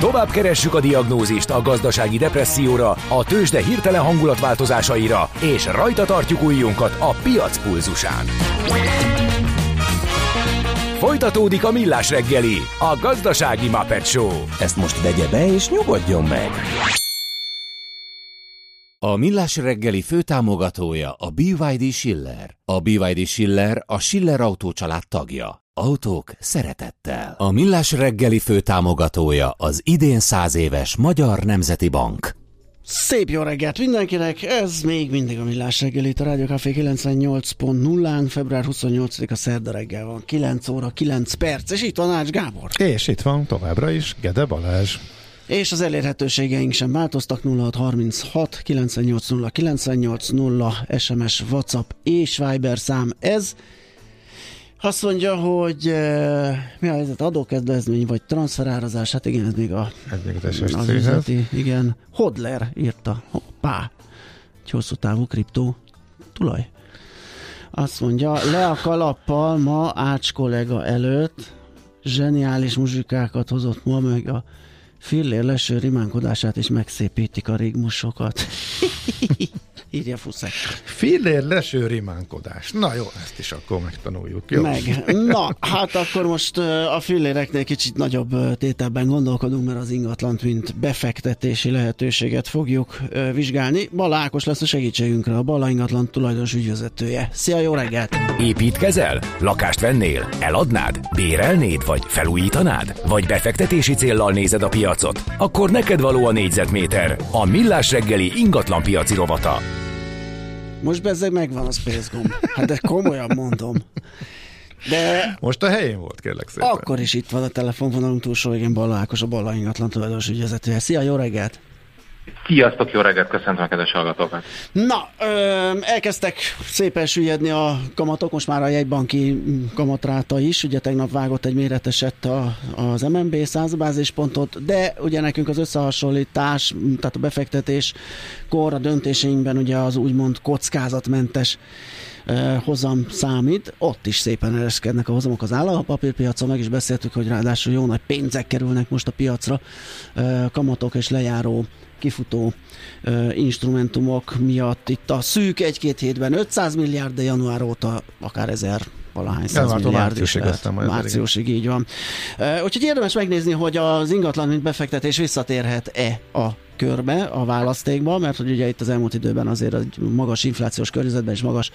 Tovább keressük a diagnózist a gazdasági depresszióra, a tőzsde hirtelen hangulatváltozásaira, és rajta tartjuk újjunkat a piac pulzusán. Folytatódik a Millás reggeli, a gazdasági Muppet Show. Ezt most vegye be és nyugodjon meg! A Millás reggeli főtámogatója a BYD Schiller. A BYD Schiller a Schiller Autó család tagja. Autók szeretettel. A Millás reggeli főtámogatója az idén száz éves Magyar Nemzeti Bank. Szép jó reggelt mindenkinek, ez még mindig a Millás reggeli, a Rádió Café 98.0-án, február 28-a szerda reggel van, 9 óra 9 perc, és itt van Ács Gábor. És itt van továbbra is Gede Balázs. És az elérhetőségeink sem változtak, 0636 980 980 SMS, WhatsApp és Viber szám ez. Azt mondja, hogy uh, mi a helyzet, adókedvezmény vagy transferárazás, hát igen, ez még a, Ez még az az üzleti, igen. Hodler írta, hoppá, egy hosszú távú kriptó tulaj. Azt mondja, le a kalappal ma Ács kollega előtt, zseniális muzsikákat hozott ma, meg a fillér leső rimánkodását is megszépítik a rigmusokat. Írja Fuszek. Fillér leső rimánkodás. Na jó, ezt is akkor megtanuljuk. Jó? Meg. Na, hát akkor most a filléreknél kicsit nagyobb tételben gondolkodunk, mert az ingatlant, mint befektetési lehetőséget fogjuk vizsgálni. Bala Ákos lesz a segítségünkre, a Bala ingatlan tulajdonos ügyvezetője. Szia, jó reggelt! Építkezel? Lakást vennél? Eladnád? Bérelnéd? Vagy felújítanád? Vagy befektetési céllal nézed a piacot? Akkor neked való a négyzetméter. A Millás reggeli ingatlan piaci rovata. Most bezzeg megvan a Space gomb. Hát de komolyan mondom. De Most a helyén volt, kérlek szépen. akkor is itt van a telefonvonalunk túlsó végén Balla Ákos, a Balla ingatlan tulajdonos ügyvezetője. Szia, jó reggelt! Sziasztok, jó reggelt, köszöntöm a kedves hallgatókat. Na, ö, elkezdtek szépen süllyedni a kamatok, most már a jegybanki kamatráta is, ugye tegnap vágott egy méreteset a, az MNB 100 bázispontot, de ugye nekünk az összehasonlítás, tehát a befektetés kor a döntéseinkben ugye az úgymond kockázatmentes hozam számít, ott is szépen ereszkednek a hozamok az állampapírpiacon, meg is beszéltük, hogy ráadásul jó nagy pénzek kerülnek most a piacra, kamatok és lejáró kifutó ö, instrumentumok miatt itt a szűk egy-két hétben 500 milliárd, de január óta akár ezer valahány száz milliárd is márciusig lehet. aztán majd Márciusig így van. Úgyhogy érdemes megnézni, hogy az ingatlan mint befektetés visszatérhet-e a körbe, a választékba, mert hogy ugye itt az elmúlt időben azért egy magas inflációs környezetben és magas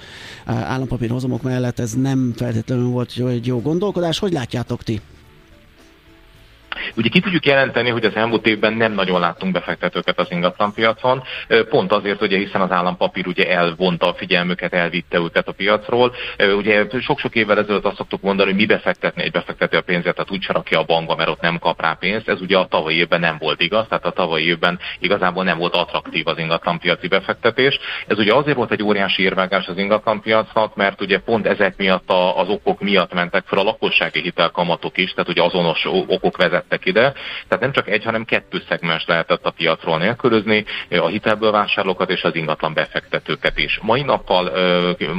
állampapírhozamok mellett ez nem feltétlenül volt jó, egy jó gondolkodás. Hogy látjátok ti? Ugye ki tudjuk jelenteni, hogy az elmúlt évben nem nagyon láttunk befektetőket az ingatlanpiacon, pont azért, ugye, hiszen az állampapír ugye elvonta a figyelmüket, elvitte őket a piacról. Ugye sok-sok évvel ezelőtt azt szoktuk mondani, hogy mi befektetni egy befektető a pénzét, tehát úgy rakja a bankba, mert ott nem kap rá pénzt. Ez ugye a tavalyi évben nem volt igaz, tehát a tavalyi évben igazából nem volt attraktív az ingatlanpiaci befektetés. Ez ugye azért volt egy óriási érvágás az ingatlanpiacnak, mert ugye pont ezek miatt a, az okok miatt mentek fel a lakossági hitelkamatok is, tehát ugye azonos okok vezettek ide. Tehát nem csak egy, hanem kettő szegmens lehetett a piacról nélkülözni, a hitelből vásárlókat és az ingatlan befektetőket is. Mai nappal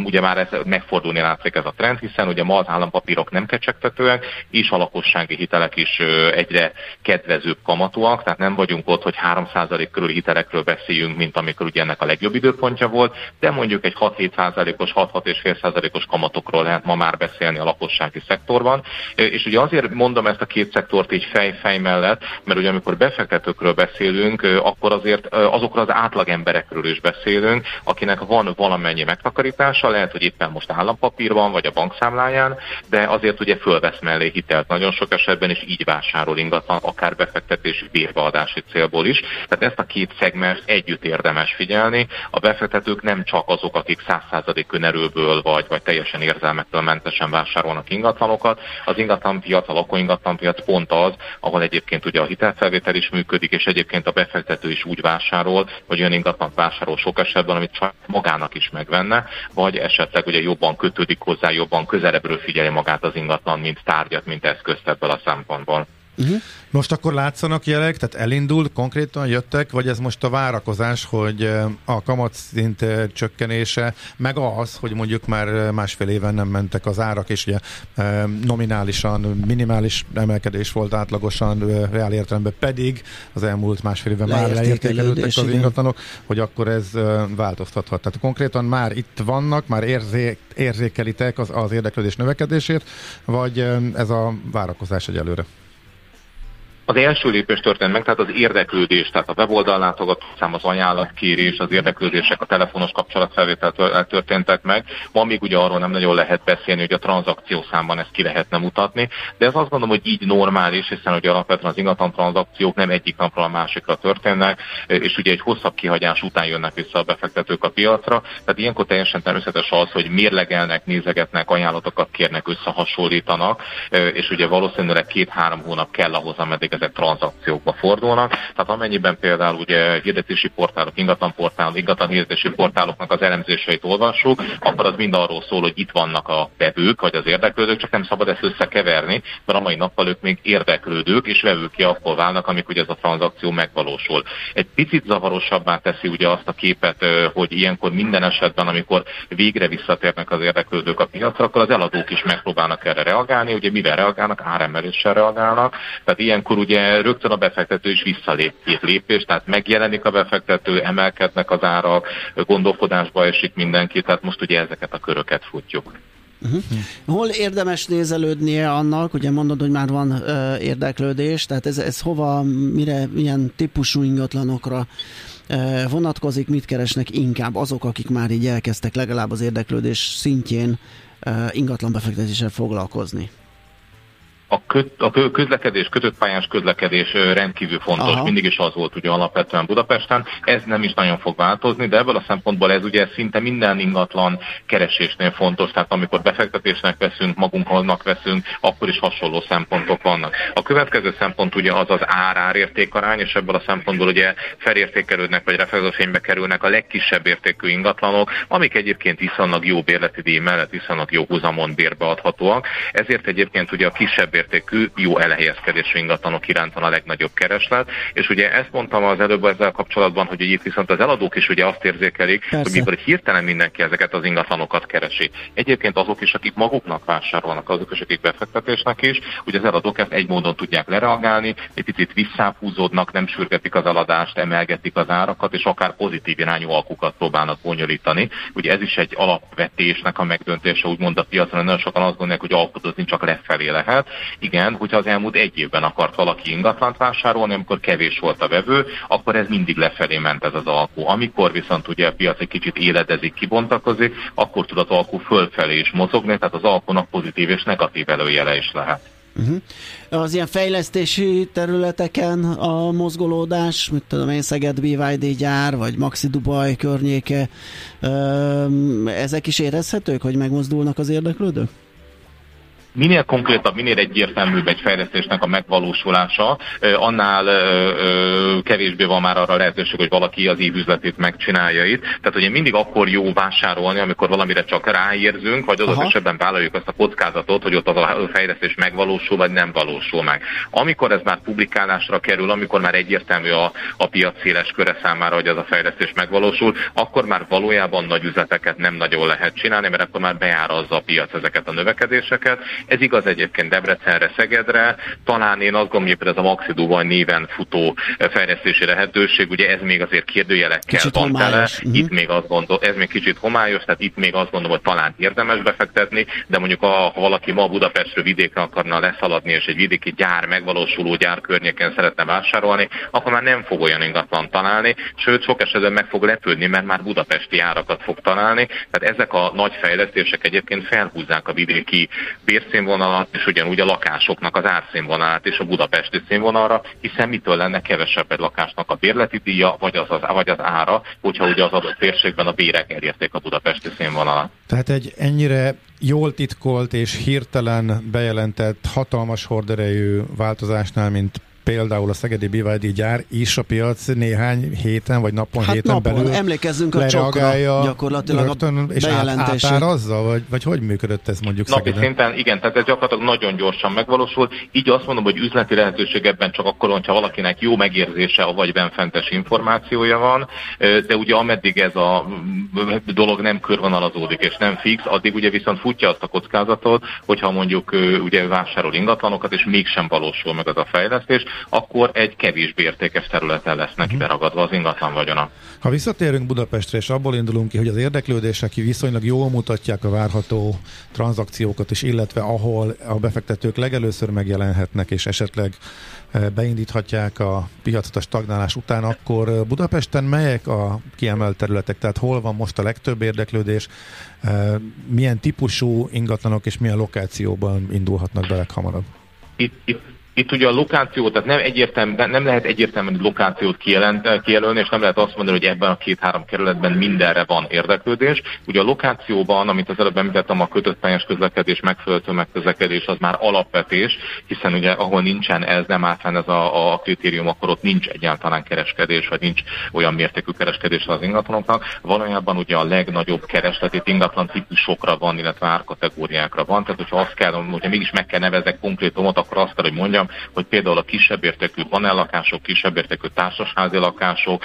ugye már ez megfordulni látszik ez a trend, hiszen ugye ma az állampapírok nem kecsegtetőek, és a lakossági hitelek is egyre kedvezőbb kamatúak, tehát nem vagyunk ott, hogy 3% körül hitelekről beszéljünk, mint amikor ugye ennek a legjobb időpontja volt, de mondjuk egy 6-7%-os, 6-6,5%-os kamatokról lehet ma már beszélni a lakossági szektorban. És ugye azért mondom ezt a két szektort így fej-fej mellett, mert ugye amikor befektetőkről beszélünk, akkor azért ö, azokról az átlagemberekről is beszélünk, akinek van valamennyi megtakarítása, lehet, hogy éppen most állampapírban vagy a bankszámláján, de azért ugye fölvesz mellé hitelt nagyon sok esetben, és így vásárol ingatlan, akár befektetési bérbeadási célból is. Tehát ezt a két szegmens együtt érdemes figyelni. A befektetők nem csak azok, akik 100% önerőből vagy, vagy teljesen érzelmektől mentesen vásárolnak ingatlanokat. Az ingatlanpiac, a lakóingatlanpiac pont az, ahol egyébként ugye a hitelfelvétel is működik, és egyébként a befektető is úgy vásárol, hogy olyan ingatlant vásárol sok esetben, amit csak magának is megvenne, vagy esetleg ugye jobban kötődik hozzá, jobban közelebbről figyeli magát az ingatlan, mint tárgyat, mint eszközt ebből a szempontból. Uh-huh. Most akkor látszanak jelek, tehát elindult, konkrétan jöttek, vagy ez most a várakozás, hogy eh, a kamatszint eh, csökkenése, meg az, hogy mondjuk már eh, másfél éven nem mentek az árak, és ugye nominálisan minimális emelkedés volt átlagosan reál értelemben, pedig az elmúlt másfél éven már leértékelődtek az ingatlanok, hogy akkor ez változtathat. Tehát konkrétan már itt vannak, már érzé, érzékelitek az, az érdeklődés növekedését, vagy ez a várakozás egyelőre? Az első lépés történt meg, tehát az érdeklődés, tehát a weboldal látogatószám, az ajánlatkérés, az érdeklődések, a telefonos kapcsolatfelvétel történtek meg. Ma még ugye arról nem nagyon lehet beszélni, hogy a tranzakció számban ezt ki lehetne mutatni, de ez azt gondolom, hogy így normális, hiszen ugye alapvetően az ingatlan tranzakciók nem egyik napról a másikra történnek, és ugye egy hosszabb kihagyás után jönnek vissza a befektetők a piacra. Tehát ilyenkor teljesen természetes az, hogy mérlegelnek, nézegetnek, ajánlatokat kérnek, összehasonlítanak, és ugye valószínűleg két-három hónap kell ahhoz, ameddig ezek tranzakciókba fordulnak. Tehát amennyiben például ugye hirdetési portálok, ingatlan portálok, ingatlan hirdetési portáloknak az elemzéseit olvassuk, akkor az mind arról szól, hogy itt vannak a vevők, vagy az érdeklődők, csak nem szabad ezt összekeverni, mert a mai nappal ők még érdeklődők, és vevők ki akkor válnak, amikor ez a tranzakció megvalósul. Egy picit zavarosabbá teszi ugye azt a képet, hogy ilyenkor minden esetben, amikor végre visszatérnek az érdeklődők a piacra, akkor az eladók is megpróbálnak erre reagálni, ugye mivel reagálnak, áremeléssel reagálnak, tehát ilyenkor ugye rögtön a befektető is visszalép két lépés, tehát megjelenik a befektető, emelkednek az árak, gondolkodásba esik mindenki, tehát most ugye ezeket a köröket futjuk. Uh-huh. Hol érdemes nézelődnie annak, ugye mondod, hogy már van uh, érdeklődés, tehát ez, ez hova, mire, milyen típusú ingatlanokra uh, vonatkozik, mit keresnek inkább azok, akik már így elkezdtek legalább az érdeklődés szintjén uh, ingatlan befektetéssel foglalkozni? A, köt, a közlekedés, kötött pályás közlekedés rendkívül fontos, Aha. mindig is az volt ugye alapvetően Budapesten, ez nem is nagyon fog változni, de ebből a szempontból ez ugye szinte minden ingatlan keresésnél fontos, tehát amikor befektetésnek veszünk, magunknak veszünk, akkor is hasonló szempontok vannak. A következő szempont ugye az az ár-árértékarány, és ebből a szempontból ugye felértékelődnek, vagy reflektorfénybe kerülnek a legkisebb értékű ingatlanok, amik egyébként viszonylag jó bérleti díj mellett viszonylag jó húzamon bérbeadhatóak. Ezért egyébként ugye a kisebb értékű, jó elhelyezkedésű ingatlanok iránt van a legnagyobb kereslet, és ugye ezt mondtam az előbb ezzel kapcsolatban, hogy itt viszont az eladók is ugye azt érzékelik, Persze. hogy mikor hirtelen mindenki ezeket az ingatlanokat keresi. Egyébként azok is, akik maguknak vásárolnak, azok is, akik befektetésnek is, ugye az eladók ezt egy módon tudják lereagálni, egy picit visszáhúzódnak, nem sürgetik az eladást, emelgetik az árakat, és akár pozitív irányú alkukat próbálnak bonyolítani. Ugye ez is egy alapvetésnek a megdöntése, úgymond a piacon, nagyon sokan azt gondolják, hogy alkudozni csak lefelé lehet, igen, hogyha az elmúlt egy évben akart valaki ingatlant vásárolni, amikor kevés volt a vevő, akkor ez mindig lefelé ment ez az alkú. Amikor viszont ugye a piac egy kicsit éledezik, kibontakozik, akkor tud az alkú fölfelé is mozogni, tehát az alkúnak pozitív és negatív előjele is lehet. Uh-huh. Az ilyen fejlesztési területeken a mozgolódás, mit tudom én, Szeged BYD gyár, vagy Maxi Dubai környéke, ezek is érezhetők, hogy megmozdulnak az érdeklődők? Minél konkrétabb, minél egyértelműbb egy fejlesztésnek a megvalósulása, annál kevésbé van már arra lehetőség, hogy valaki az évüzletét megcsinálja itt. Tehát ugye mindig akkor jó vásárolni, amikor valamire csak ráérzünk, vagy az esetben vállaljuk azt a kockázatot, hogy ott az a fejlesztés megvalósul, vagy nem valósul meg. Amikor ez már publikálásra kerül, amikor már egyértelmű a, a piac széles köre számára, hogy az a fejlesztés megvalósul, akkor már valójában nagy üzleteket nem nagyon lehet csinálni, mert akkor már beárazza a piac ezeket a növekedéseket, ez igaz egyébként Debrecenre, Szegedre, talán én azt gondolom, hogy ez a Maxidóval néven futó fejlesztési lehetőség, ugye ez még azért kérdőjelekkel kicsit van tele, uh-huh. itt még azt gondol, ez még kicsit homályos, tehát itt még azt gondolom, hogy talán érdemes befektetni, de mondjuk a, ha valaki ma Budapestről vidékre akarna leszaladni, és egy vidéki gyár, megvalósuló gyár környéken szeretne vásárolni, akkor már nem fog olyan ingatlan találni, sőt sok esetben meg fog lepődni, mert már budapesti árakat fog találni. Tehát ezek a nagy fejlesztések egyébként felhúzzák a vidéki bérszín árszínvonalat, és ugyanúgy a lakásoknak az árszínvonalát és a budapesti színvonalra, hiszen mitől lenne kevesebb egy lakásnak a bérleti díja, vagy az, az, vagy az ára, hogyha ugye az adott térségben a bérek elérték a budapesti színvonalat. Tehát egy ennyire jól titkolt és hirtelen bejelentett hatalmas horderejű változásnál, mint például a Szegedi BYD gyár is a piac néhány héten vagy napon, hát héten napon. belül emlékezzünk a csokra. gyakorlatilag rögtön, a és átárazza, vagy, vagy hogy működött ez mondjuk Napi Szegeden? szinten, igen, tehát ez gyakorlatilag nagyon gyorsan megvalósul, így azt mondom, hogy üzleti lehetőség ebben csak akkor, hogyha valakinek jó megérzése, vagy benfentes információja van, de ugye ameddig ez a dolog nem körvonalazódik és nem fix, addig ugye viszont futja azt a kockázatot, hogyha mondjuk ugye vásárol ingatlanokat, és mégsem valósul meg az a fejlesztés, akkor egy kevésbé értékes területen lesz neki mhm. beragadva az ingatlan vagyona. Ha visszatérünk Budapestre, és abból indulunk ki, hogy az érdeklődések viszonylag jól mutatják a várható tranzakciókat is, illetve ahol a befektetők legelőször megjelenhetnek, és esetleg beindíthatják a piacot a stagnálás után, akkor Budapesten melyek a kiemelt területek, tehát hol van most a legtöbb érdeklődés, milyen típusú ingatlanok és milyen lokációban indulhatnak be leghamarabb? Itt, itt itt ugye a lokáció, tehát nem, egyértelmű, nem lehet egyértelműen lokációt kijelent, kijelölni, és nem lehet azt mondani, hogy ebben a két-három kerületben mindenre van érdeklődés. Ugye a lokációban, amit az előbb említettem, a kötött pályás közlekedés, megfelelő megközlekedés, az már alapvetés, hiszen ugye ahol nincsen ez, nem áll ez a, a kritérium, akkor ott nincs egyáltalán kereskedés, vagy nincs olyan mértékű kereskedés az ingatlanoknak. Valójában ugye a legnagyobb keresletét ingatlan típusokra van, illetve árkategóriákra van. Tehát, hogyha azt kell, hogyha mégis meg kell nevezek konkrétumot, akkor azt kell, hogy mondjam, mondjam, hogy például a kisebb értékű panellakások, kisebb értékű társasházi lakások,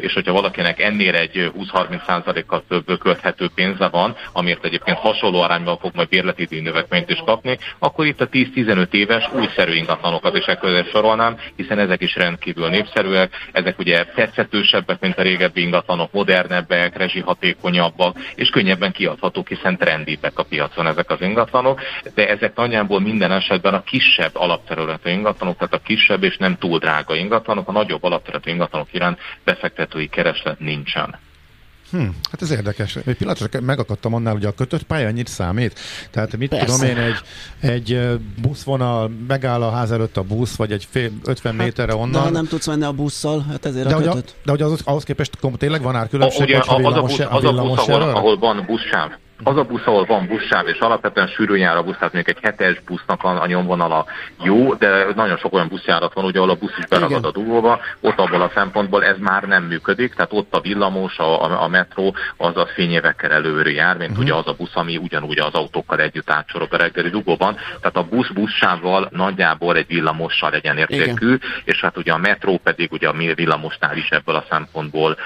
és hogyha valakinek ennél egy 20-30%-kal több költhető pénze van, amiért egyébként hasonló arányban fog majd bérleti növekményt is kapni, akkor itt a 10-15 éves újszerű ingatlanokat is ekközött sorolnám, hiszen ezek is rendkívül népszerűek, ezek ugye tetszetősebbek, mint a régebbi ingatlanok, modernebbek, rezsihatékonyabbak, és könnyebben kiadhatók, hiszen trendibbek a piacon ezek az ingatlanok, de ezek nagyjából minden esetben a kisebb alapterület alapterületű ingatlanok, tehát a kisebb és nem túl drága ingatlanok, a nagyobb alapterületű ingatlanok iránt befektetői kereslet nincsen. Hm, hát ez érdekes. Egy pillanatra megakadtam annál, hogy a kötött pálya annyit számít. Tehát mit Persze. tudom én, egy, egy buszvonal, megáll a ház előtt a busz, vagy egy fél, 50 hát, méterre onnan. De ha nem tudsz menni a busszal, hát ezért de a kötött. De hogy az, ahhoz képest tényleg van árkülönbség, a, ugye, a, az a busz, az a busz ahol, ahol van buszsáv, az a busz, ahol van buszsáv, és alapvetően sűrűn jár a busz, tehát mondjuk egy hetes busznak a, nyomvonala jó, de nagyon sok olyan buszjárat van, ugye, ahol a busz is beragad a dugóba, ott abból a szempontból ez már nem működik, tehát ott a villamos, a, a, a metró, az a fényévekkel előre jár, mint uh-huh. ugye az a busz, ami ugyanúgy az autókkal együtt átsorog a reggeli dugóban, tehát a busz buszsávval nagyjából egy villamossal legyen értékű, Igen. és hát ugye a metró pedig ugye a villamosnál is ebből a szempontból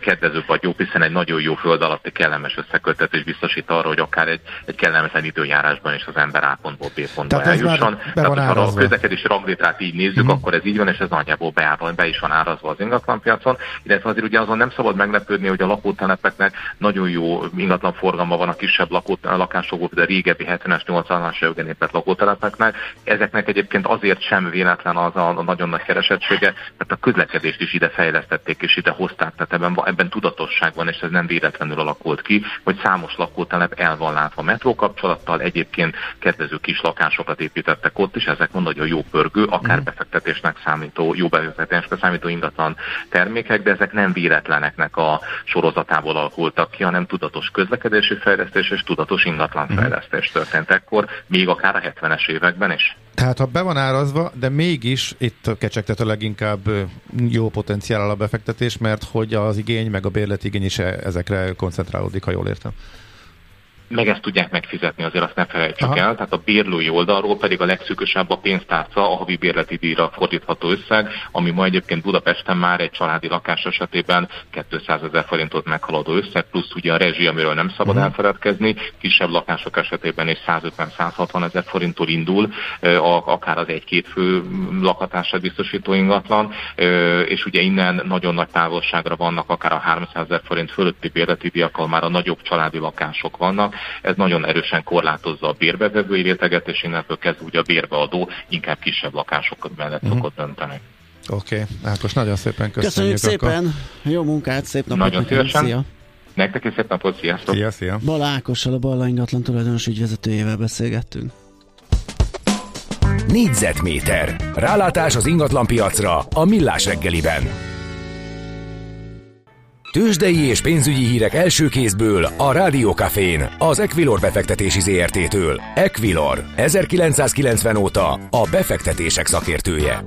kedvezőbb vagy jó, hiszen egy nagyon jó föld alatti kellemes összekötetés biztos biztosít arra, hogy akár egy, egy kellemetlen időjárásban is az ember A pontból B pontba Tehát eljusson. Tehát, ha a közlekedési ranglétrát így nézzük, uh-huh. akkor ez így van, és ez nagyjából be, be is van árazva az ingatlanpiacon, illetve azért ugye azon nem szabad meglepődni, hogy a lakótelepeknek nagyon jó ingatlan forgalma van a kisebb lakó, lakások, de régebbi 70-es, 80-as években épített lakótelepeknek. Ezeknek egyébként azért sem véletlen az a, a nagyon nagy keresettsége, mert a közlekedést is ide fejlesztették és ide hozták, tehát ebben, ebben tudatosság van, és ez nem véletlenül alakult ki, hogy számos lakó lakótelep el van látva metró kapcsolattal, egyébként kedvező kis lakásokat építettek ott is, ezek mondani, hogy jó pörgő, akár mm. befektetésnek számító, jó befektetésnek számító ingatlan termékek, de ezek nem véletleneknek a sorozatából alakultak ki, hanem tudatos közlekedési fejlesztés és tudatos ingatlan mm. fejlesztés történt ekkor, még akár a 70-es években is. Tehát ha be van árazva, de mégis itt kecsegtet a leginkább jó potenciál a befektetés, mert hogy az igény, meg a bérletigény is e- ezekre koncentrálódik, ha jól értem meg ezt tudják megfizetni, azért azt ne felejtsük Aha. el. Tehát a bérlői oldalról pedig a legszűkösebb a pénztárca, a havi bérleti díjra fordítható összeg, ami ma egyébként Budapesten már egy családi lakás esetében 200 ezer forintot meghaladó összeg, plusz ugye a rezsi, amiről nem szabad uh-huh. elfeledkezni, kisebb lakások esetében is 150-160 ezer forinttól indul, akár az egy-két fő lakatásra biztosító ingatlan, és ugye innen nagyon nagy távolságra vannak, akár a 300 ezer forint fölötti bérleti díjakkal már a nagyobb családi lakások vannak, ez nagyon erősen korlátozza a bérbevevői réteget, és innentől kezdve ugye a bérbeadó inkább kisebb lakások mellett uh-huh. szokott dönteni. Oké, okay. Ákos, nagyon szépen köszönjük. Köszönjük akkor. szépen, jó munkát, szép napot Nagyon szívesen. Szia. Nektek is szép napot, sziasztok! Szia, szia! Bala Ákossal, a Balla ingatlan tulajdonos ügyvezetőjével beszélgettünk. Négyzetméter. Rálátás az ingatlanpiacra a Millás reggeliben. Tőzsdei és pénzügyi hírek első kézből a Rádiókafén, az Equilor befektetési ZRT-től. Equilor, 1990 óta a befektetések szakértője.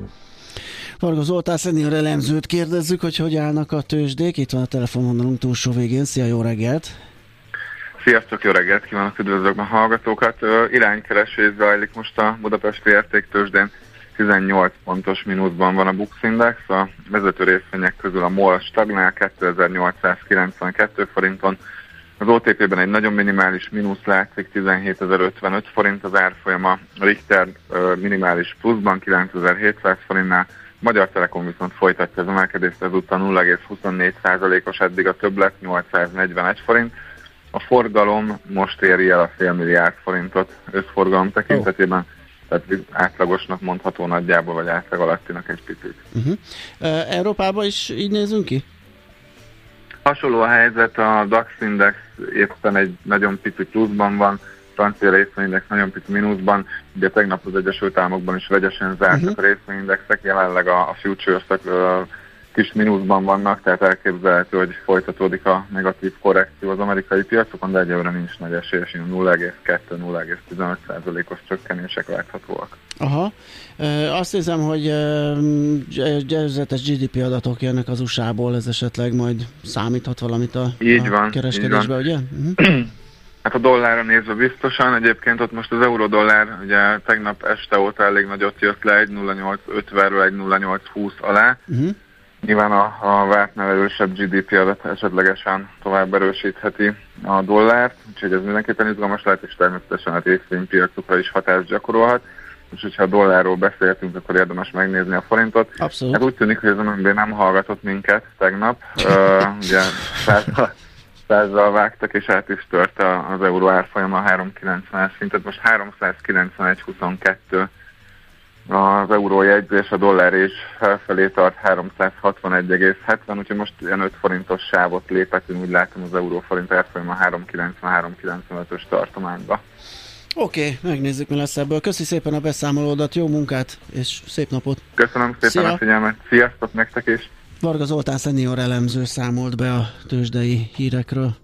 Varga Zoltán szenior elemzőt kérdezzük, hogy hogy állnak a tőzsdék. Itt van a telefonvonalunk túlsó végén. Szia, jó reggelt! Sziasztok, jó reggelt kívánok, üdvözlök a hallgatókat. Iránykeresés zajlik most a Budapesti értéktősdén. 18 pontos mínuszban van a Bux Index, a vezető részvények közül a MOL stagnál 2892 forinton, az OTP-ben egy nagyon minimális mínusz látszik, 17.055 forint az árfolyama, Richter minimális pluszban 9.700 forintnál, Magyar Telekom viszont folytatja az emelkedést, ezúttal 0,24%-os eddig a többlet, 841 forint. A forgalom most éri el a fél milliárd forintot összforgalom tekintetében. Oh tehát átlagosnak mondható nagyjából, vagy átlag alattinak egy picit. Uh-huh. Európában is így nézünk ki? Hasonló a helyzet, a DAX Index éppen egy nagyon pici pluszban van, francia részvényindex nagyon pici mínuszban, ugye tegnap az Egyesült Államokban is vegyesen zártak uh-huh. a részvényindexek, jelenleg a, a futures-ek kis mínuszban vannak, tehát elképzelhető, hogy folytatódik a negatív korrekció az amerikai piacokon, de egyelőre nincs nagy esély, 0,2-0,15%-os csökkenések láthatóak. Aha. Azt hiszem, hogy győzetes GDP adatok jönnek az USA-ból, ez esetleg majd számíthat valamit a, így a van, kereskedésbe, így van. ugye? Uh-huh. Hát a dollárra nézve biztosan, egyébként ott most az euró-dollár ugye tegnap este óta elég nagyot jött le, egy 0,850-ről egy 0,820 alá. Uh-huh Nyilván a, a vártnál erősebb GDP adat esetlegesen tovább erősítheti a dollárt, úgyhogy ez mindenképpen izgalmas lehet, és természetesen a részvénypiacokra is hatást gyakorolhat. És hogyha a dollárról beszéltünk, akkor érdemes megnézni a forintot. Abszolút. Hát úgy tűnik, hogy az MNB nem hallgatott minket tegnap. uh, ugye százzal, százzal vágtak, és át is tört az euró árfolyama 390 szintet. Most 391,22 az euró jegyzés, a dollár is felfelé tart 361,70, úgyhogy most ilyen 5 forintos sávot lépetünk, úgy látom az euró forint árfolyam a 393-95-ös tartományba. Oké, okay, megnézzük, mi lesz ebből. Köszi szépen a beszámolódat, jó munkát, és szép napot! Köszönöm szépen Szia. a figyelmet, sziasztok nektek is! Varga Zoltán szenior elemző számolt be a tőzsdei hírekről.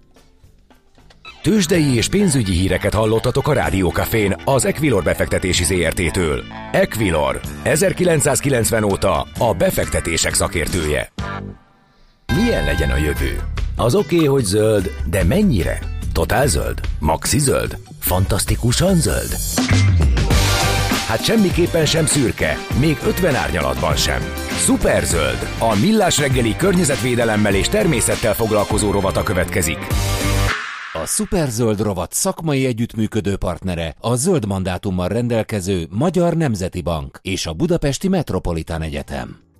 Tőzsdei és pénzügyi híreket hallottatok a Rádiókafén az Equilor befektetési ZRT-től. Equilor, 1990 óta a befektetések szakértője. Milyen legyen a jövő? Az oké, okay, hogy zöld, de mennyire? Totál zöld? Maxi zöld? Fantasztikusan zöld? Hát semmiképpen sem szürke, még 50 árnyalatban sem. Szuperzöld, a millás reggeli környezetvédelemmel és természettel foglalkozó rovata következik. A Superzöld rovat szakmai együttműködő partnere a zöld mandátummal rendelkező Magyar Nemzeti Bank és a Budapesti Metropolitán Egyetem.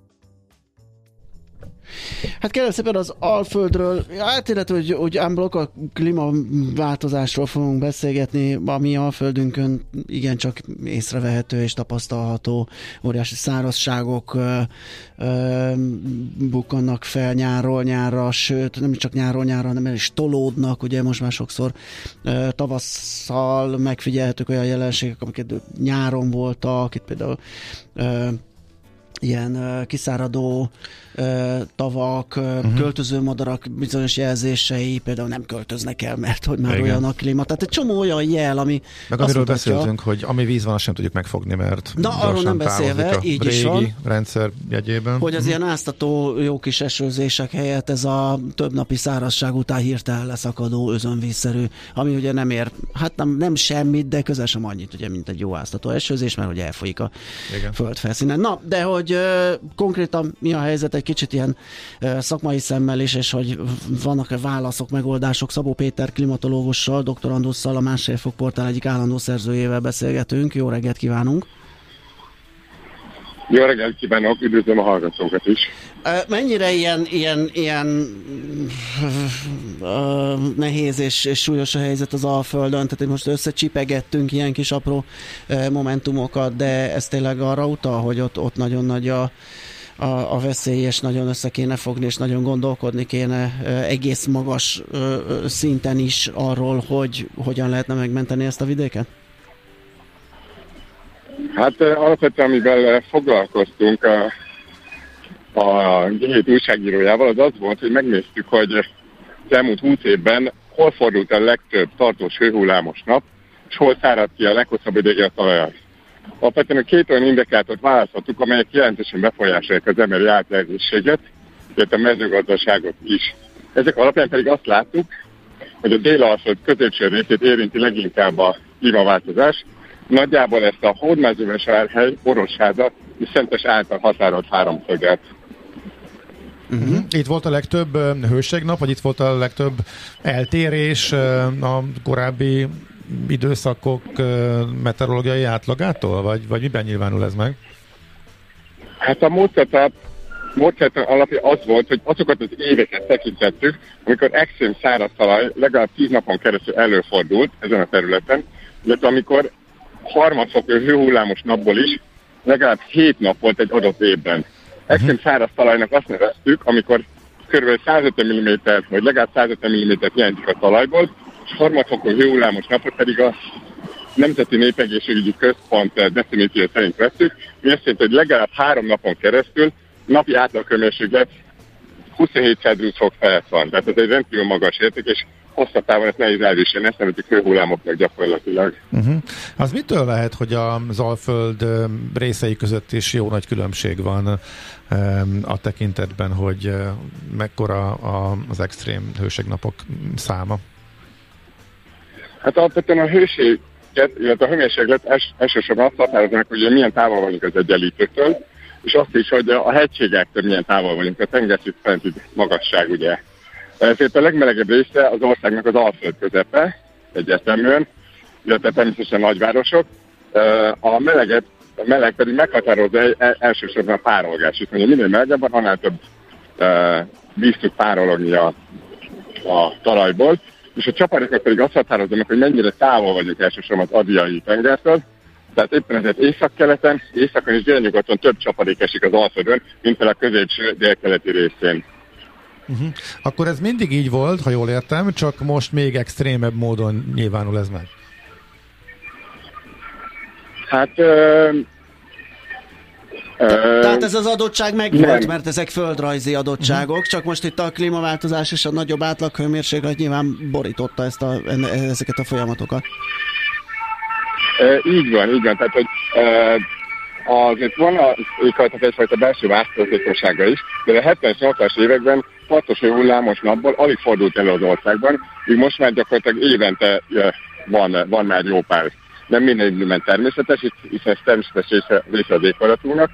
Hát kérlek szépen az Alföldről, hát illetve, hogy, hogy unblock a klímaváltozásról fogunk beszélgetni, ami Alföldünkön igencsak észrevehető és tapasztalható, óriási szárazságok ö, ö, bukkannak fel nyárról nyárra, sőt nem csak nyárról nyárra, hanem el is tolódnak, ugye most már sokszor ö, tavasszal megfigyelhetők olyan jelenségek, amiket nyáron voltak, itt például ö, ilyen kiszáradó tavak, uh, uh-huh. költöző madarak bizonyos jelzései például nem költöznek el, mert hogy már Igen. olyan a klíma. Tehát egy csomó olyan jel, ami Meg amiről mutatja, beszéltünk, hogy ami víz van, azt sem tudjuk megfogni, mert Na, arról nem beszélve, így régi is van, rendszer jegyében. Hogy az uh-huh. ilyen áztató jó kis esőzések helyett ez a több napi szárazság után hirtelen leszakadó özönvízszerű, ami ugye nem ér, hát nem, nem semmit, de közel sem annyit, ugye, mint egy jó áztató esőzés, mert ugye elfolyik a Igen. földfelszínen. Na, de hogy hogy konkrétan mi a helyzet egy kicsit ilyen szakmai szemmel is, és hogy vannak-e válaszok, megoldások. Szabó Péter klimatológussal, dr. A Másfél Fok Portál egyik állandó szerzőjével beszélgetünk. Jó reggelt kívánunk! Jó reggelt kívánok, üdvözlöm a hallgatókat is. Mennyire ilyen, ilyen, ilyen nehéz és, és súlyos a helyzet az Alföldön, tehát most összecsipegettünk ilyen kis apró momentumokat, de ez tényleg arra utal, hogy ott, ott nagyon nagy a, a, a veszély, és nagyon össze kéne fogni, és nagyon gondolkodni kéne egész magas szinten is arról, hogy hogyan lehetne megmenteni ezt a vidéket? Hát alapvetően, amivel foglalkoztunk a, a G7 újságírójával, az az volt, hogy megnéztük, hogy az elmúlt 20 évben hol fordult a legtöbb tartós hőhullámos nap, és hol száradt ki a leghosszabb ideje a talajat. Alapvetően a két olyan indikátort választottuk, amelyek jelentősen befolyásolják az emberi átlegészséget, illetve a mezőgazdaságot is. Ezek alapján pedig azt láttuk, hogy a délalföld középső részét érinti leginkább a klímaváltozás. Nagyjából ezt a hódmezővásárhely, Orosháza és Szentes által határolt háromszöget. Uh-huh. Itt volt a legtöbb hőségnap, vagy itt volt a legtöbb eltérés a korábbi időszakok meteorológiai átlagától, vagy, vagy miben nyilvánul ez meg? Hát a módszert, módszert alapja az volt, hogy azokat az éveket tekintettük, amikor extrém száraz talaj legalább 10 napon keresztül előfordult ezen a területen, illetve amikor harmadfokú hőhullámos napból is legalább 7 nap volt egy adott évben. Extrém száraz talajnak azt neveztük, amikor kb. 150 mm vagy legalább 150 mm hiányzik a talajból, és harmadfokú hőhullámos napot pedig a Nemzeti Népegészségügyi Központ definíció szerint veszük, mi azt jelenti, hogy legalább három napon keresztül napi átlagkömérséklet 27 Celsius fok felett van. Tehát ez egy rendkívül magas érték, és hosszabb távon ezt nehéz elviselni, ezt nevezik hőhullámoknak gyakorlatilag. Uh-huh. Az mitől lehet, hogy az Alföld részei között is jó nagy különbség van a tekintetben, hogy mekkora az extrém hőségnapok száma? Hát alapvetően a hőség, illetve a hőmérséklet els, elsősorban azt határoznak, hogy milyen távol vagyunk az egyenlítőtől, és azt is, hogy a hegységektől milyen távol vagyunk, a tengerszint fenti magasság, ugye. Ezért a legmelegebb része az országnak az Alföld közepe, egyértelműen, illetve természetesen nagyvárosok. A meleget, a meleg pedig meghatározza elsősorban a párolgás. Itt mondja, minél melegebb van, annál több víz tud párologni a, a talajból és a csaparokat pedig azt határozzanak, hogy mennyire távol vagyunk elsősorban az Adriai tengertől, tehát éppen ezért északkeleten, északon és délnyugaton több csapadék esik az Alföldön, mint a középső délkeleti részén. Uh-huh. Akkor ez mindig így volt, ha jól értem, csak most még extrémebb módon nyilvánul ez meg. Hát ö, tehát ez az adottság megvolt, mert ezek földrajzi adottságok, uh-huh. csak most itt a klímaváltozás és a nagyobb átlaghőmérséklet nyilván borította ezt a, ezeket a folyamatokat. E, így van, így van. Tehát, hogy e, azért van a éghajlat egyfajta belső változatossága is, de a 70-80-as években tartós hullámos napból alig fordult elő az országban, így most már gyakorlatilag évente van, van már jó pár. Nem minden időben természetes, hiszen ez természetes része, része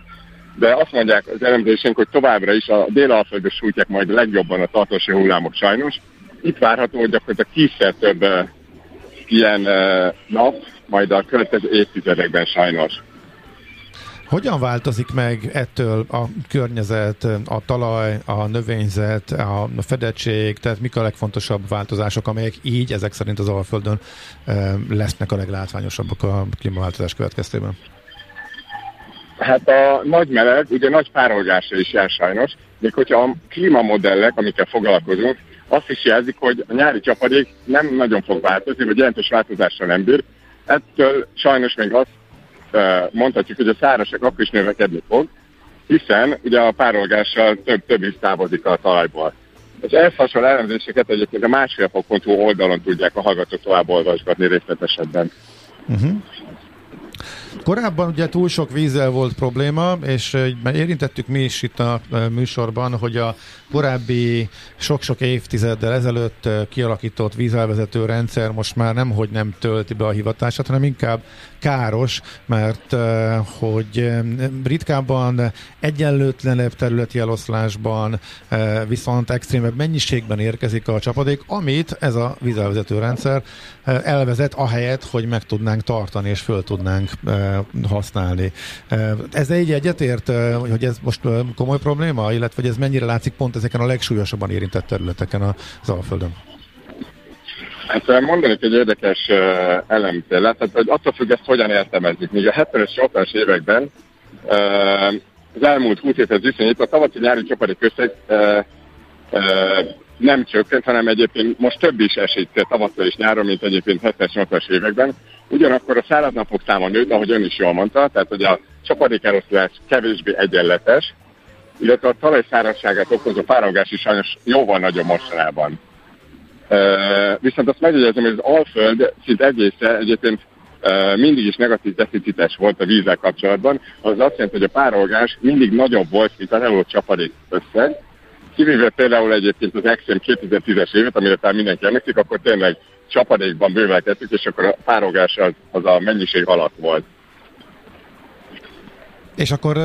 de azt mondják az elemzésénk, hogy továbbra is a délalföldös sújtják majd legjobban a tartós hullámok sajnos. Itt várható, hogy gyakorlatilag tízszer több uh, ilyen nap, majd a következő évtizedekben sajnos. Hogyan változik meg ettől a környezet, a talaj, a növényzet, a fedettség, tehát mik a legfontosabb változások, amelyek így ezek szerint az Alföldön lesznek a leglátványosabbak a klímaváltozás következtében? Hát a nagy meleg, ugye nagy párolgása is jár sajnos, még hogyha a klímamodellek, amikkel foglalkozunk, azt is jelzik, hogy a nyári csapadék nem nagyon fog változni, vagy jelentős változással nem bír. Ettől sajnos még azt mondhatjuk, hogy a szárazság akkor is növekedni fog, hiszen ugye a párolgással több, több is távozik a talajból. És ehhez hasonló elemzéseket egyébként a másfél fokpontú oldalon tudják a hallgatók tovább olvasgatni részletesebben. Uh-huh. Korábban ugye túl sok vízzel volt probléma, és érintettük mi is itt a műsorban, hogy a korábbi sok-sok évtizeddel ezelőtt kialakított vízelvezető rendszer most már nem, hogy nem tölti be a hivatását, hanem inkább káros, mert hogy ritkábban egyenlőtlenebb területi eloszlásban viszont extrémebb mennyiségben érkezik a csapadék, amit ez a vízelvezető rendszer elvezet, ahelyett, hogy meg tudnánk tartani és föl tudnánk használni. Ez így egyetért, hogy ez most komoly probléma, illetve hogy ez mennyire látszik pont ezeken a legsúlyosabban érintett területeken az Alföldön? Hát mondanék egy érdekes uh, elemtőlet, tehát hogy attól függ, ezt hogyan értelmezik. Míg a 70-es, 80-as években uh, az elmúlt 20 évhez viszonyítva a tavaszi nyári uh, uh, nem csökkent, hanem egyébként most több is esik tavasszal és nyáron, mint egyébként 70-80-as években. Ugyanakkor a száraz napok száma nőtt, ahogy ön is jól mondta, tehát hogy a csapadékeloszlás kevésbé egyenletes, illetve a talaj szárazságát okozó párolgás is sajnos jóval nagyobb mostanában. Uh, viszont azt megjegyezem, hogy az Alföld szint egészen egyébként uh, mindig is negatív deficites volt a vízzel kapcsolatban, az azt jelenti, hogy a párolgás mindig nagyobb volt, mint a levolt csapadék összeg. Kivéve például egyébként az Exxon 2010-es évet, amire talán mindenki emlékszik, akkor tényleg csapadékban bővelkedtük, és akkor a párolgás az, az a mennyiség alatt volt. És akkor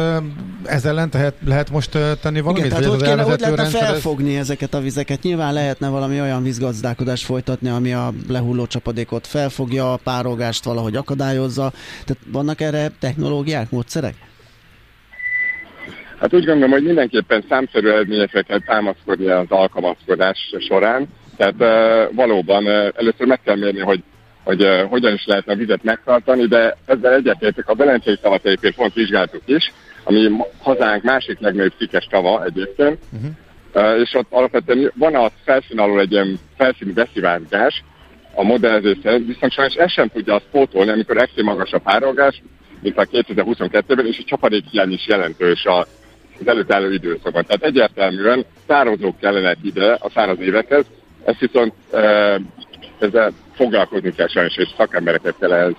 ezzel ellen lehet, lehet most tenni valamit? Igen, tehát hogy, kéne, hogy lehetne felfogni ezeket a vizeket? Nyilván lehetne valami olyan vízgazdálkodást folytatni, ami a lehulló csapadékot felfogja, a párogást valahogy akadályozza. Tehát vannak erre technológiák, módszerek? Hát úgy gondolom, hogy mindenképpen számszerű eredményekre kell támaszkodni az alkalmazkodás során. Tehát uh, valóban uh, először meg kell mérni, hogy hogy uh, hogyan is lehetne a vizet megtartani, de ezzel egyetértek, a Belencei tavat egyébként pont vizsgáltuk is, ami hazánk másik legnagyobb szikes tava egyébként, uh-huh. uh, és ott alapvetően van a felszín alul egy ilyen felszíni beszivárgás, a modellezés szerint, viszont sajnos ez sem tudja azt pótolni, amikor extrém magas a párolgás, mint a 2022-ben, és a csapadék hiány is jelentős a, az előtt álló időszakban. Tehát egyértelműen tározók kellene ide a száraz évekhez, ezt viszont e, ezzel foglalkozni kell sajnos, és szakembereket kell ehhez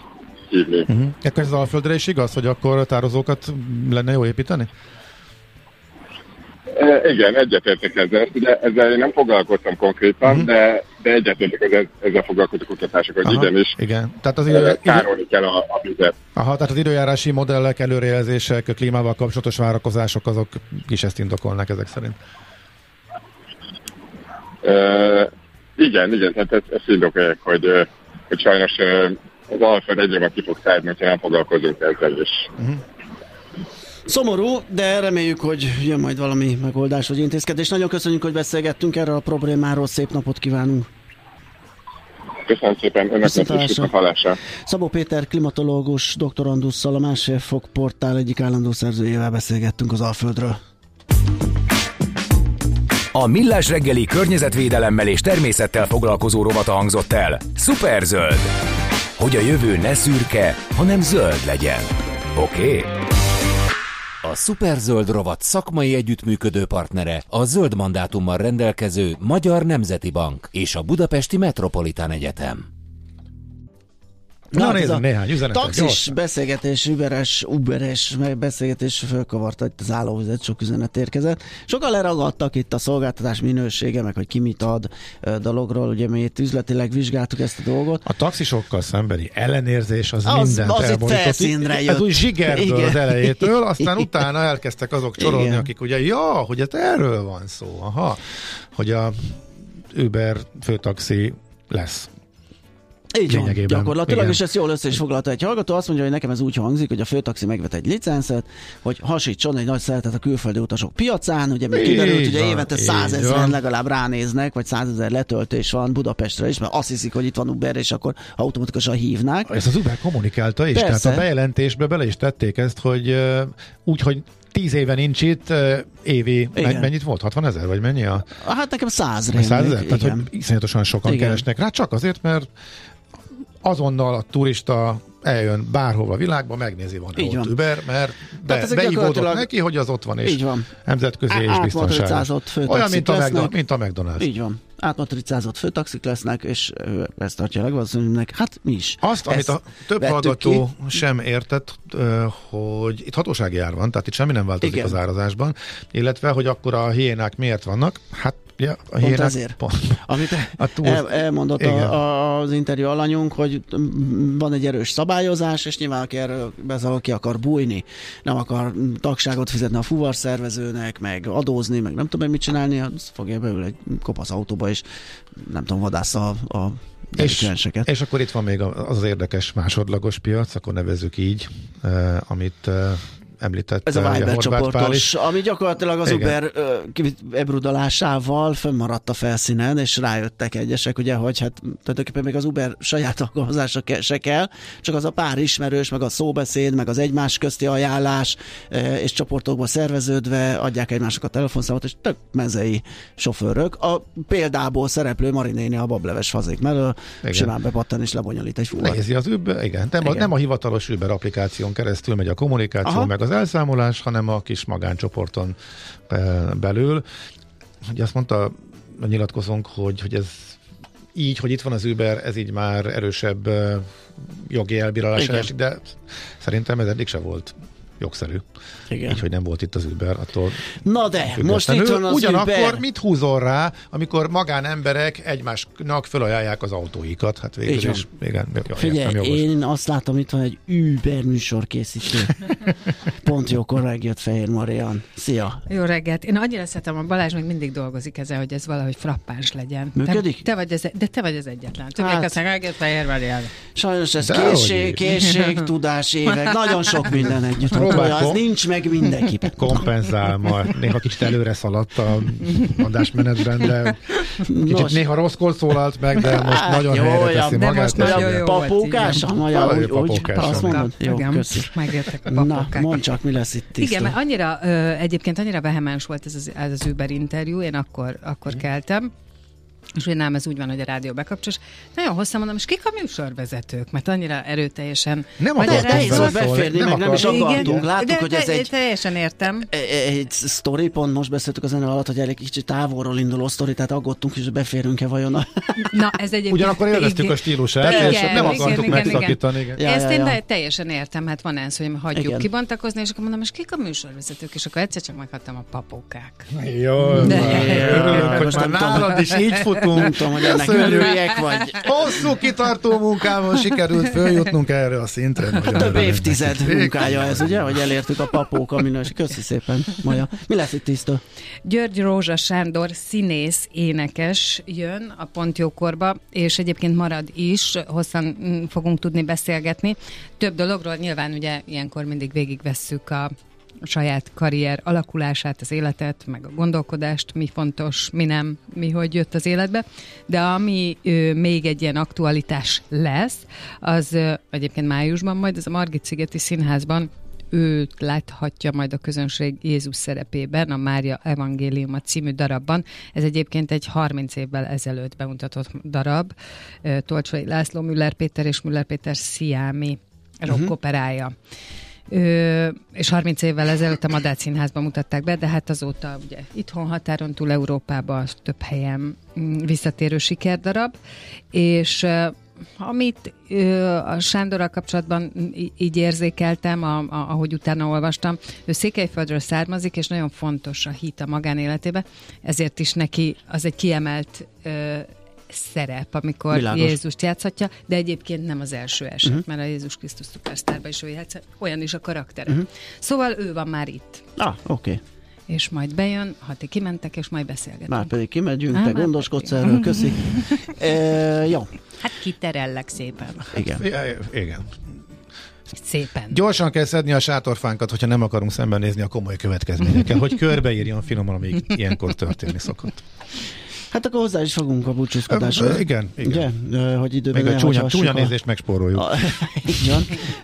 hívni. Uh-huh. Ekkor ez Alföldre is igaz, hogy akkor tározókat lenne jó építeni? E, igen, egyetértek ezzel. Ugye ezzel én nem foglalkoztam konkrétan, uh-huh. de, de egyetértek ezzel, ezzel foglalkozó kutatások, hogy igenis igen. Tehát az idő, tárolni kell a, a vizet. Aha, tehát az időjárási modellek, előrejelzések, a klímával kapcsolatos várakozások, azok is ezt indokolnak ezek szerint. Uh, igen, igen, tehát ezt, ezt indokolják, hogy, hogy sajnos az Alfred egyre ki fog szállni, hogyha nem foglalkozunk ezzel is. Uh-huh. Szomorú, de reméljük, hogy jön majd valami megoldás vagy intézkedés. Nagyon köszönjük, hogy beszélgettünk erről a problémáról. Szép napot kívánunk! Köszönöm szépen, önöknek is a Szabó Péter, klimatológus, doktorandusszal, a Másfél Fok portál egyik állandó szerzőjével beszélgettünk az Alföldről. A Millás reggeli környezetvédelemmel és természettel foglalkozó rovata hangzott el. Superzöld! Hogy a jövő ne szürke, hanem zöld legyen. Oké? Okay? A Superzöld rovat szakmai együttműködő partnere a zöld mandátummal rendelkező Magyar Nemzeti Bank és a Budapesti Metropolitán Egyetem. Na, Na nézzük néhány üzenetet. Taxis gyors. beszélgetés, Uberes, Uberes beszélgetés fölkavarta itt az állóvizet, sok üzenet érkezett. Sokan leragadtak itt a szolgáltatás minősége, meg hogy ki mit ad dologról, ugye mi itt üzletileg vizsgáltuk ezt a dolgot. A taxisokkal szembeni ellenérzés az, az mindent az itt felszínre jött. Ez úgy zsigerből Igen. az elejétől, aztán Igen. utána elkezdtek azok csorolni, Igen. akik ugye, ja, hogy ez erről van szó, aha, hogy a Uber főtaxi lesz. Így van, gyakorlatilag, igen. és ezt jól össze is foglalta egy hallgató. Azt mondja, hogy nekem ez úgy hangzik, hogy a főtaxi megvet egy licenszet, hogy hasítson egy nagy szeretet a külföldi utasok piacán. Ugye még kiderült, hogy évente százezeren legalább ránéznek, vagy százezer letöltés van Budapestre is, mert azt hiszik, hogy itt van Uber, és akkor automatikusan hívnák. Ezt az Uber kommunikálta is, Persze. tehát a bejelentésbe bele is tették ezt, hogy úgy, hogy tíz éve nincs itt, évi, Igen. mennyit volt? 60 ezer, vagy mennyi a... Hát nekem száz rémlik. Száz ezer? Tehát, hogy iszonyatosan sokan Igen. keresnek rá, csak azért, mert azonnal a turista eljön bárhova a világba, megnézi, van Így van. Uber, mert be, beívódott neki, hogy az ott van, és Így van. nemzetközi és biztonságos. Olyan, mint a, lesznek. mint a McDonald's. Így van. Átmatricázott főtaxik lesznek, és ezt tartja a legvalószínűbbnek. Hát mi is. Azt, amit a több hallgató ki. sem értett, hogy itt hatósági ár van, tehát itt semmi nem változik Igen. az árazásban, illetve, hogy akkor a hiénák miért vannak. Hát Ja, a pont hírek, ezért. Pont. Amit a el, elmondott a, az interjú alanyunk, hogy van egy erős szabályozás, és nyilván aki erről bezal, ki akar bújni, nem akar tagságot fizetni a fuvar szervezőnek, meg adózni, meg nem tudom mit csinálni, az fogja beül egy kopasz autóba, és nem tudom, vadásza a, a és, és akkor itt van még az, az érdekes másodlagos piac, akkor nevezzük így, eh, amit eh, említett. Ez a Viber csoportos, ami gyakorlatilag az Igen. Uber ebrudalásával fönnmaradt a felszínen, és rájöttek egyesek, ugye, hogy hát tulajdonképpen még az Uber saját alkalmazása se kell, csak az a pár ismerős, meg a szóbeszéd, meg az egymás közti ajánlás, és csoportokba szerveződve adják egymásnak a telefonszámot, és tök mezei sofőrök. A példából szereplő Marinéni a bableves fazék mellől igen. simán bepattan és lebonyolít egy fuvar. Nézi az Uber, igen. Nem, igen. A, nem a hivatalos Uber applikáción keresztül megy a kommunikáció, Aha. meg az elszámolás, hanem a kis magáncsoporton eh, belül. Ugye azt mondta a nyilatkozónk, hogy, hogy ez így, hogy itt van az Uber, ez így már erősebb uh, jogi elbírálásra esik, de szerintem ez eddig se volt jogszerű. Igen. Így, hogy nem volt itt az Uber, attól Na de, most itt van az Ugyanakkor Uber. mit húzol rá, amikor magánemberek egymásnak fölajánlják az autóikat? Hát végül is, igen, jaj, Figyelj, nem jogos. én azt látom, itt van egy Uber műsorkészítő. Pont jókor megjött Fehér Marian. Szia! Jó reggelt. Én annyira szeretem, a Balázs még mindig dolgozik ezen, hogy ez valahogy frappáns legyen. Működik? Te, te vagy az, de te vagy az egyetlen. Többiek Hát. aztán megjött Fehér Marian. Sajnos ez Dehogy készség, készség, tudás, évek, nagyon sok minden együtt. Próbál, az kom- nincs meg mindenki. kompenzál ma. Néha kicsit előre szaladt a adásmenetben, de kicsit Nos. néha rosszkor szólalt meg, de most Hát, nagyon jó, helyre teszi de magát. most nagyon igen. jó. Magyar, Valahogy úgy, úgy, azt mondod? Jó, Igen, köszi. A Na, mondd csak, mi lesz itt tiszta. Igen, mert annyira, ö, egyébként annyira vehemens volt ez az, ez az Uber interjú, én akkor, akkor keltem, és ugye nem, ez úgy van, hogy a rádió bekapcsol, és nagyon hosszan mondom, és kik a műsorvezetők? Mert annyira erőteljesen... Nem volt beleszólni, beférni, meg nem is akartunk. Láttuk, de, hogy ez egy- Teljesen értem. E- e- egy sztori, pont most beszéltük a zene alatt, hogy elég kicsit távolról induló sztori, tehát aggódtunk is, beférünk-e vajon a... Na, ez egyébként... Ugyanakkor élveztük a stílusát, és nem akartuk igen, megszakítani. Igen. Ja, Ezt ja, én ja. de teljesen értem, hát van ez, hogy hagyjuk Igen. kibontakozni, és akkor mondom, és kik a műsorvezetők, és akkor egyszer csak meghattam a papókák. Jó, De- örülünk, hogy Most már nem nálad is így futunk. Nem tudom, hogy ennek örüljek, vagy Hosszú kitartó munkával sikerült följutnunk erre a szintre. Több évtized neki. munkája ez, ugye, hogy elértük a papóka minős. Köszi szépen, Maja. Mi lesz itt tiszta? György Rózsa Sándor színész, énekes jön a Pont Jókorba, és egyébként marad is, hosszan mm, fogunk tudni beszélgetni. Több dologról nyilván ugye ilyenkor mindig végigvesszük a saját karrier alakulását, az életet, meg a gondolkodást, mi fontos, mi nem, mi hogy jött az életbe. De ami ö, még egy ilyen aktualitás lesz, az ö, egyébként májusban majd, az a Margit Szigeti Színházban őt láthatja majd a közönség Jézus szerepében, a Mária Evangéliuma című darabban. Ez egyébként egy 30 évvel ezelőtt bemutatott darab. Tolcsai László, Müller Péter és Müller Péter Sziámi rockoperája. Ö, és 30 évvel ezelőtt a Madách Színházban mutatták be, de hát azóta ugye itthon határon túl Európában több helyen mm, visszatérő sikerdarab, és amit ö, a Sándorral kapcsolatban így érzékeltem, a, a, ahogy utána olvastam, ő Székelyföldről származik, és nagyon fontos a hit a magánéletébe, ezért is neki az egy kiemelt ö, szerep, amikor Világos. Jézust játszhatja, de egyébként nem az első eset, uh-huh. mert a Jézus Krisztus szupersztárban is ő játszik, olyan is a karaktere. Uh-huh. Szóval ő van már itt, Ah, oké. Okay. és majd bejön, ha ti kimentek, és majd beszélgetünk. Már pedig kimegyünk, Á, te gondoskodsz pedig. erről, köszi. E, jó, Hát kiterellek szépen. igen. Igen. Szépen. Gyorsan kell szedni a sátorfánkat, hogyha nem akarunk szembenézni a komoly következményekkel, hogy körbeírjon finoman, amíg ilyenkor történni szokott. Hát akkor hozzá is fogunk a búcsúzkodáshoz. Igen, igen. Ugye? Hogy időben Még a csúnya, csúnya a- nézést megspóroljuk. A.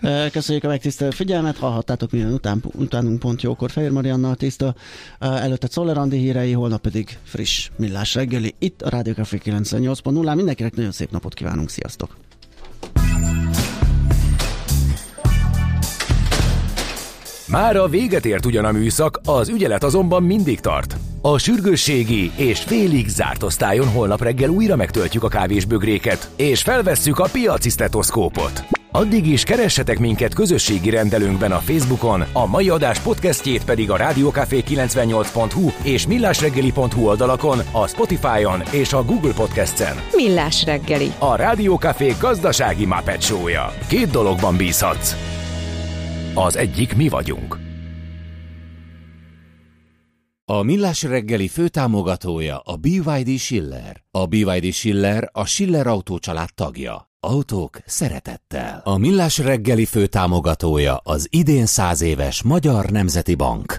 Ö, Köszönjük a megtisztelő figyelmet, hallhattátok minden után, utánunk pont jókor Fehér Mariannal tiszta, előtte Czoller Andi hírei, holnap pedig friss millás reggeli, itt a Rádió Café 98.0. Mindenkinek nagyon szép napot kívánunk, sziasztok! Már a véget ért ugyan a műszak, az ügyelet azonban mindig tart. A sürgősségi és félig zárt osztályon holnap reggel újra megtöltjük a kávésbögréket, és felvesszük a piaci stetoszkópot. Addig is keressetek minket közösségi rendelőnkben a Facebookon, a mai adás podcastjét pedig a rádiókafé 98hu és millásreggeli.hu oldalakon, a Spotify-on és a Google Podcast-en. Millás reggeli. A Rádiókafé gazdasági Muppet Show-ja. Két dologban bízhatsz. Az egyik mi vagyunk. A Millás reggeli főtámogatója a BYD Schiller. A BYD Schiller a Schiller Autó család tagja. Autók szeretettel. A Millás reggeli főtámogatója az idén száz éves Magyar Nemzeti Bank.